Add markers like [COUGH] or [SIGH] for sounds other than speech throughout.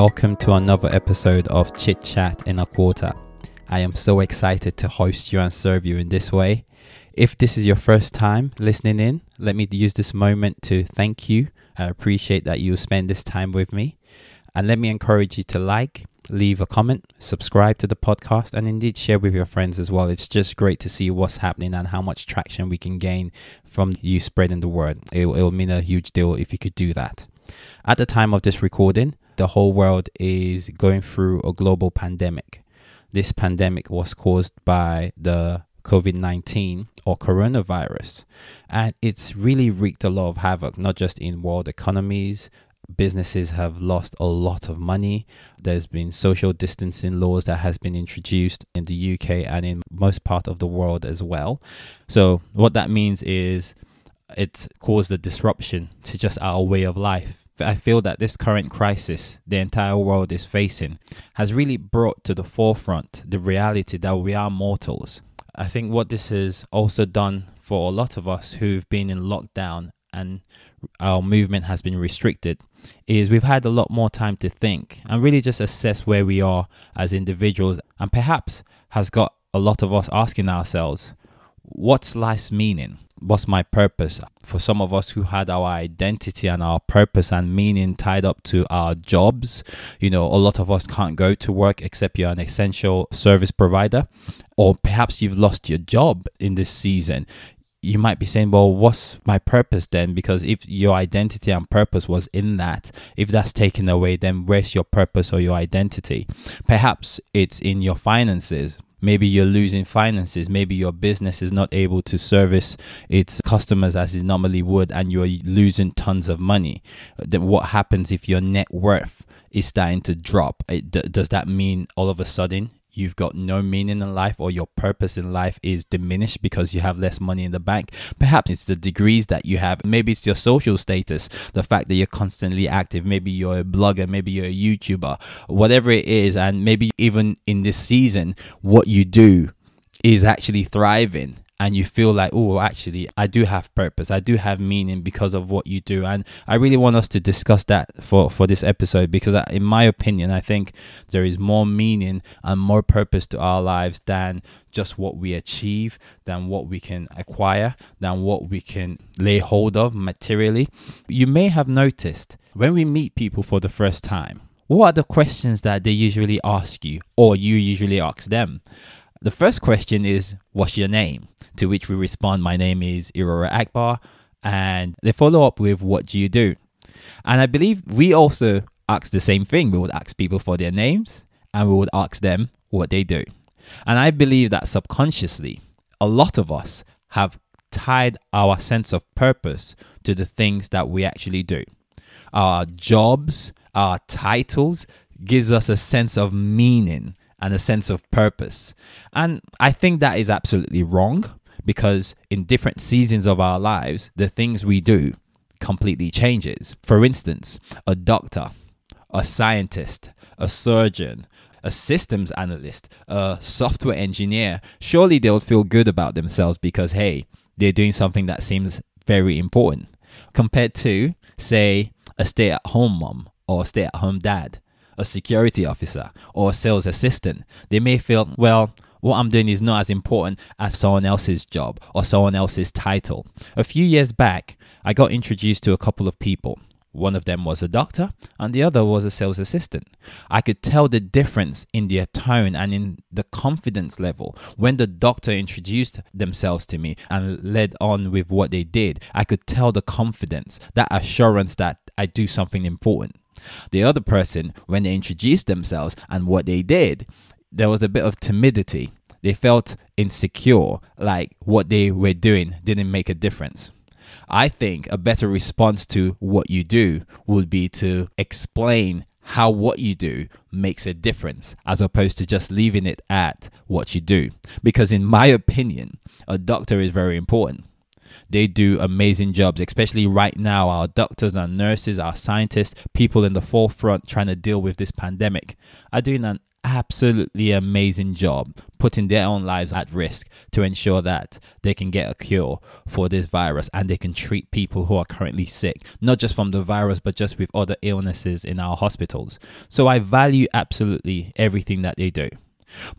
welcome to another episode of Chit Chat in a Quarter. I am so excited to host you and serve you in this way. If this is your first time listening in, let me use this moment to thank you. I appreciate that you spend this time with me. And let me encourage you to like, leave a comment, subscribe to the podcast, and indeed share with your friends as well. It's just great to see what's happening and how much traction we can gain from you spreading the word. It will mean a huge deal if you could do that. At the time of this recording, the whole world is going through a global pandemic. This pandemic was caused by the COVID 19 or coronavirus, and it's really wreaked a lot of havoc, not just in world economies, businesses have lost a lot of money. There's been social distancing laws that has been introduced in the UK and in most part of the world as well. So what that means is it's caused a disruption to just our way of life. I feel that this current crisis the entire world is facing has really brought to the forefront the reality that we are mortals. I think what this has also done for a lot of us who've been in lockdown and our movement has been restricted is we've had a lot more time to think and really just assess where we are as individuals and perhaps has got a lot of us asking ourselves what's life's meaning what's my purpose for some of us who had our identity and our purpose and meaning tied up to our jobs you know a lot of us can't go to work except you're an essential service provider or perhaps you've lost your job in this season you might be saying, well, what's my purpose then? Because if your identity and purpose was in that, if that's taken away, then where's your purpose or your identity? Perhaps it's in your finances. Maybe you're losing finances. Maybe your business is not able to service its customers as it normally would, and you're losing tons of money. Then what happens if your net worth is starting to drop? Does that mean all of a sudden you've got no meaning in life or your purpose in life is diminished because you have less money in the bank. Perhaps it's the degrees that you have. Maybe it's your social status, the fact that you're constantly active. Maybe you're a blogger, maybe you're a YouTuber, whatever it is. And maybe even in this season, what you do is actually thriving and you feel like, oh, actually, I do have purpose. I do have meaning because of what you do. And I really want us to discuss that for, for this episode because, in my opinion, I think there is more meaning and more purpose to our lives than just what we achieve, than what we can acquire, than what we can lay hold of materially. You may have noticed when we meet people for the first time, what are the questions that they usually ask you or you usually ask them? The first question is, What's your name? To which we respond, My name is Irora Akbar. And they follow up with, What do you do? And I believe we also ask the same thing. We would ask people for their names and we would ask them what they do. And I believe that subconsciously, a lot of us have tied our sense of purpose to the things that we actually do. Our jobs, our titles gives us a sense of meaning and a sense of purpose. And I think that is absolutely wrong because in different seasons of our lives, the things we do completely changes. For instance, a doctor, a scientist, a surgeon, a systems analyst, a software engineer, surely they'll feel good about themselves because hey, they're doing something that seems very important compared to say a stay-at-home mom or a stay-at-home dad a security officer or a sales assistant, they may feel, well, what I'm doing is not as important as someone else's job or someone else's title. A few years back, I got introduced to a couple of people. One of them was a doctor, and the other was a sales assistant. I could tell the difference in their tone and in the confidence level when the doctor introduced themselves to me and led on with what they did. I could tell the confidence, that assurance that I do something important. The other person, when they introduced themselves and what they did, there was a bit of timidity. They felt insecure, like what they were doing didn't make a difference. I think a better response to what you do would be to explain how what you do makes a difference as opposed to just leaving it at what you do. Because, in my opinion, a doctor is very important. They do amazing jobs, especially right now. Our doctors, our nurses, our scientists, people in the forefront trying to deal with this pandemic are doing an absolutely amazing job putting their own lives at risk to ensure that they can get a cure for this virus and they can treat people who are currently sick, not just from the virus, but just with other illnesses in our hospitals. So I value absolutely everything that they do.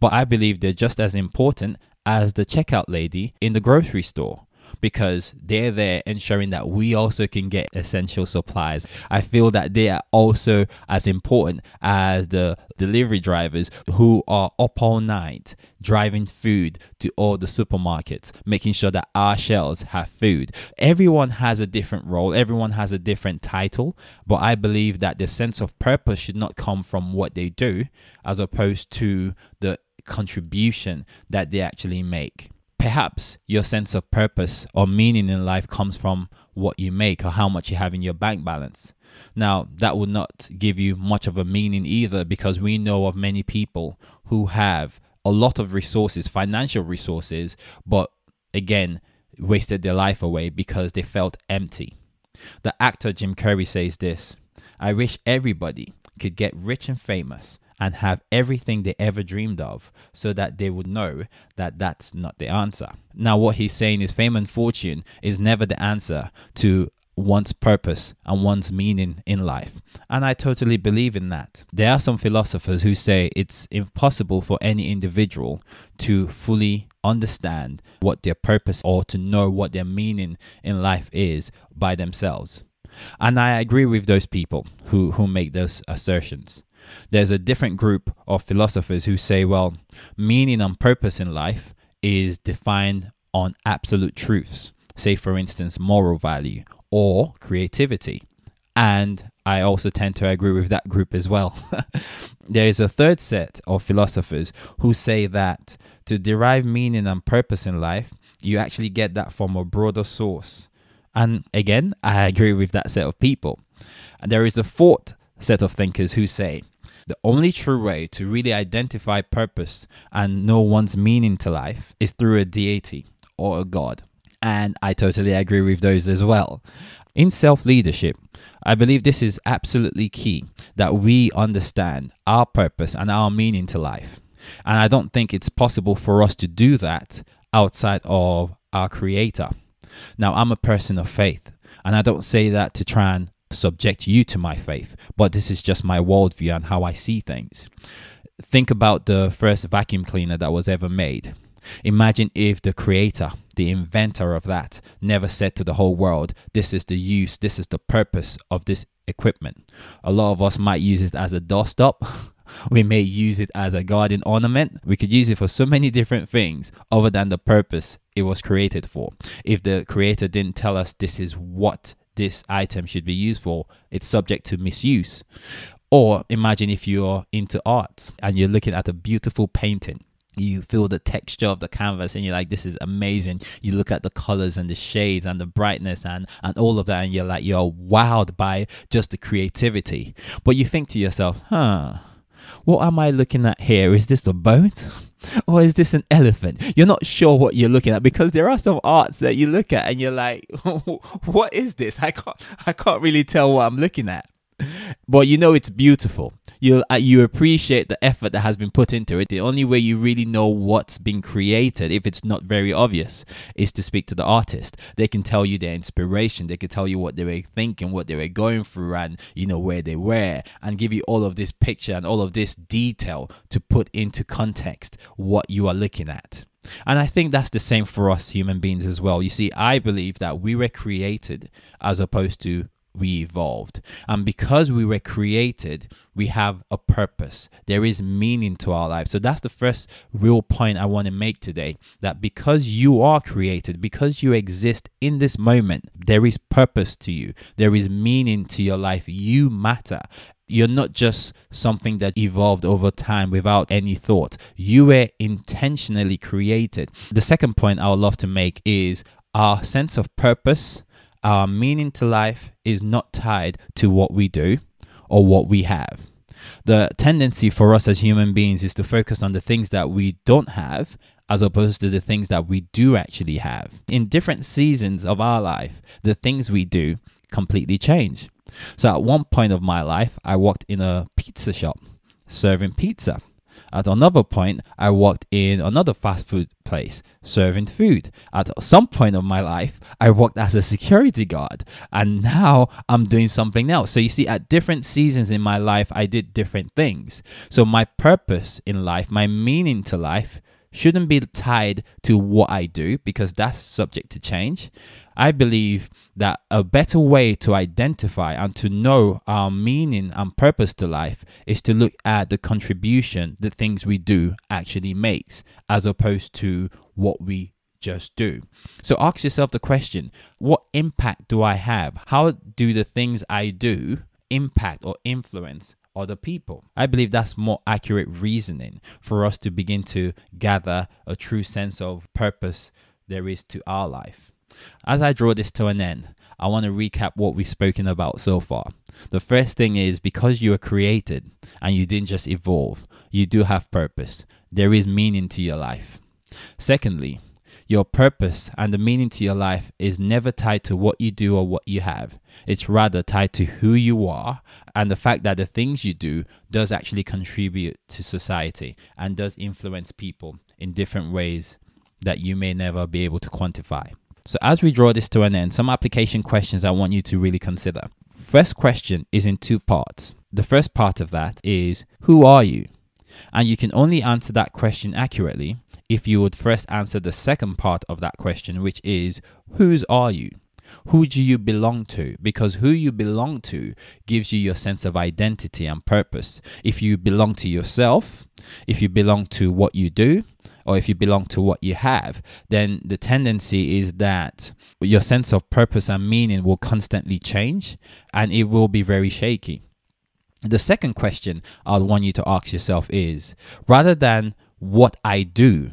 But I believe they're just as important as the checkout lady in the grocery store because they're there ensuring that we also can get essential supplies. I feel that they are also as important as the delivery drivers who are up all night driving food to all the supermarkets, making sure that our shelves have food. Everyone has a different role, everyone has a different title, but I believe that the sense of purpose should not come from what they do as opposed to the contribution that they actually make. Perhaps your sense of purpose or meaning in life comes from what you make or how much you have in your bank balance. Now, that would not give you much of a meaning either because we know of many people who have a lot of resources, financial resources, but again, wasted their life away because they felt empty. The actor Jim Carrey says this I wish everybody could get rich and famous and have everything they ever dreamed of so that they would know that that's not the answer. Now, what he's saying is fame and fortune is never the answer to one's purpose and one's meaning in life. And I totally believe in that. There are some philosophers who say it's impossible for any individual to fully understand what their purpose or to know what their meaning in life is by themselves. And I agree with those people who, who make those assertions. There's a different group of philosophers who say, well, meaning and purpose in life is defined on absolute truths, say, for instance, moral value or creativity. And I also tend to agree with that group as well. [LAUGHS] there is a third set of philosophers who say that to derive meaning and purpose in life, you actually get that from a broader source. And again, I agree with that set of people. And there is a fourth set of thinkers who say the only true way to really identify purpose and know one's meaning to life is through a deity or a god. And I totally agree with those as well. In self leadership, I believe this is absolutely key that we understand our purpose and our meaning to life. And I don't think it's possible for us to do that outside of our Creator. Now, I'm a person of faith, and I don't say that to try and subject you to my faith, but this is just my worldview and how I see things. Think about the first vacuum cleaner that was ever made. Imagine if the creator, the inventor of that, never said to the whole world, This is the use, this is the purpose of this equipment. A lot of us might use it as a doorstop. [LAUGHS] we may use it as a garden ornament. We could use it for so many different things other than the purpose it was created for. If the creator didn't tell us this is what this item should be used for, it's subject to misuse. Or imagine if you're into art and you're looking at a beautiful painting. You feel the texture of the canvas and you're like, this is amazing. You look at the colors and the shades and the brightness and, and all of that, and you're like, you're wowed by just the creativity. But you think to yourself, huh, what am I looking at here? Is this a boat? Or is this an elephant? You're not sure what you're looking at because there are some arts that you look at and you're like, [LAUGHS] what is this? I can't I can't really tell what I'm looking at. But you know it's beautiful you uh, you appreciate the effort that has been put into it. The only way you really know what's been created, if it's not very obvious, is to speak to the artist. They can tell you their inspiration. They can tell you what they were thinking, what they were going through, and you know where they were, and give you all of this picture and all of this detail to put into context what you are looking at. And I think that's the same for us human beings as well. You see, I believe that we were created as opposed to we evolved. And because we were created, we have a purpose. There is meaning to our life. So that's the first real point I want to make today that because you are created, because you exist in this moment, there is purpose to you, there is meaning to your life. You matter. You're not just something that evolved over time without any thought. You were intentionally created. The second point I would love to make is our sense of purpose our meaning to life is not tied to what we do or what we have. The tendency for us as human beings is to focus on the things that we don't have as opposed to the things that we do actually have. In different seasons of our life, the things we do completely change. So at one point of my life, I worked in a pizza shop serving pizza. At another point, I worked in another fast food place serving food. At some point of my life, I worked as a security guard, and now I'm doing something else. So you see, at different seasons in my life, I did different things. So my purpose in life, my meaning to life, shouldn't be tied to what I do because that's subject to change. I believe that a better way to identify and to know our meaning and purpose to life is to look at the contribution the things we do actually makes as opposed to what we just do. So ask yourself the question, what impact do I have? How do the things I do impact or influence other people. I believe that's more accurate reasoning for us to begin to gather a true sense of purpose there is to our life. As I draw this to an end, I want to recap what we've spoken about so far. The first thing is because you were created and you didn't just evolve, you do have purpose. There is meaning to your life. Secondly, your purpose and the meaning to your life is never tied to what you do or what you have. It's rather tied to who you are and the fact that the things you do does actually contribute to society and does influence people in different ways that you may never be able to quantify. So as we draw this to an end, some application questions I want you to really consider. First question is in two parts. The first part of that is who are you? And you can only answer that question accurately if you would first answer the second part of that question, which is whose are you? Who do you belong to? Because who you belong to gives you your sense of identity and purpose. If you belong to yourself, if you belong to what you do, or if you belong to what you have, then the tendency is that your sense of purpose and meaning will constantly change and it will be very shaky. The second question I'd want you to ask yourself is rather than what I do,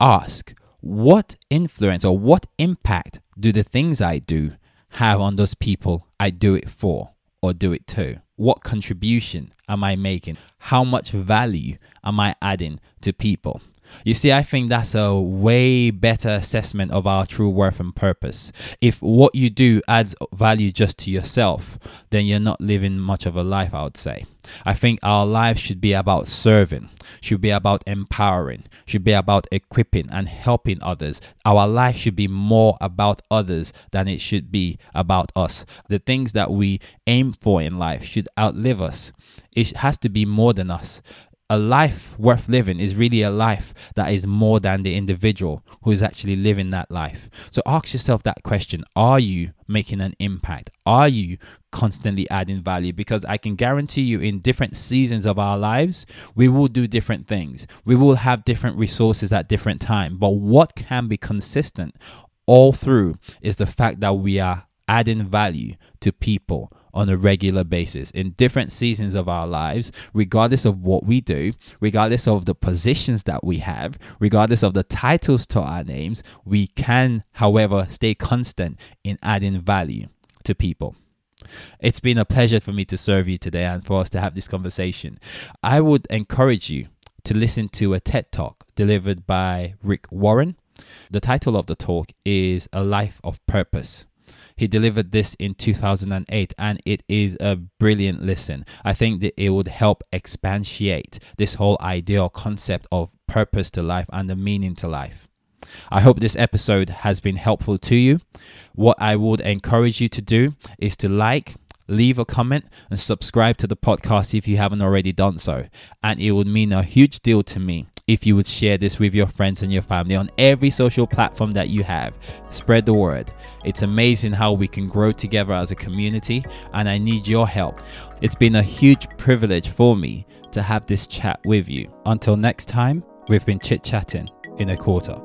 ask what influence or what impact do the things I do have on those people I do it for or do it to? What contribution am I making? How much value am I adding to people? You see, I think that's a way better assessment of our true worth and purpose. If what you do adds value just to yourself, then you're not living much of a life, I would say. I think our lives should be about serving, should be about empowering, should be about equipping and helping others. Our life should be more about others than it should be about us. The things that we aim for in life should outlive us. It has to be more than us a life worth living is really a life that is more than the individual who is actually living that life. So ask yourself that question Are you making an impact? Are you constantly adding value? Because I can guarantee you, in different seasons of our lives, we will do different things. We will have different resources at different times. But what can be consistent all through is the fact that we are adding value to people on a regular basis in different seasons of our lives, regardless of what we do, regardless of the positions that we have, regardless of the titles to our names, we can, however, stay constant in adding value to people. It's been a pleasure for me to serve you today and for us to have this conversation. I would encourage you to listen to a TED Talk delivered by Rick Warren. The title of the talk is A Life of Purpose. He delivered this in 2008 and it is a brilliant listen. I think that it would help expatiate this whole idea or concept of purpose to life and the meaning to life. I hope this episode has been helpful to you. What I would encourage you to do is to like, leave a comment, and subscribe to the podcast if you haven't already done so. And it would mean a huge deal to me if you would share this with your friends and your family on every social platform that you have. Spread the word. It's amazing how we can grow together as a community, and I need your help. It's been a huge privilege for me to have this chat with you. Until next time, we've been chit chatting in a quarter.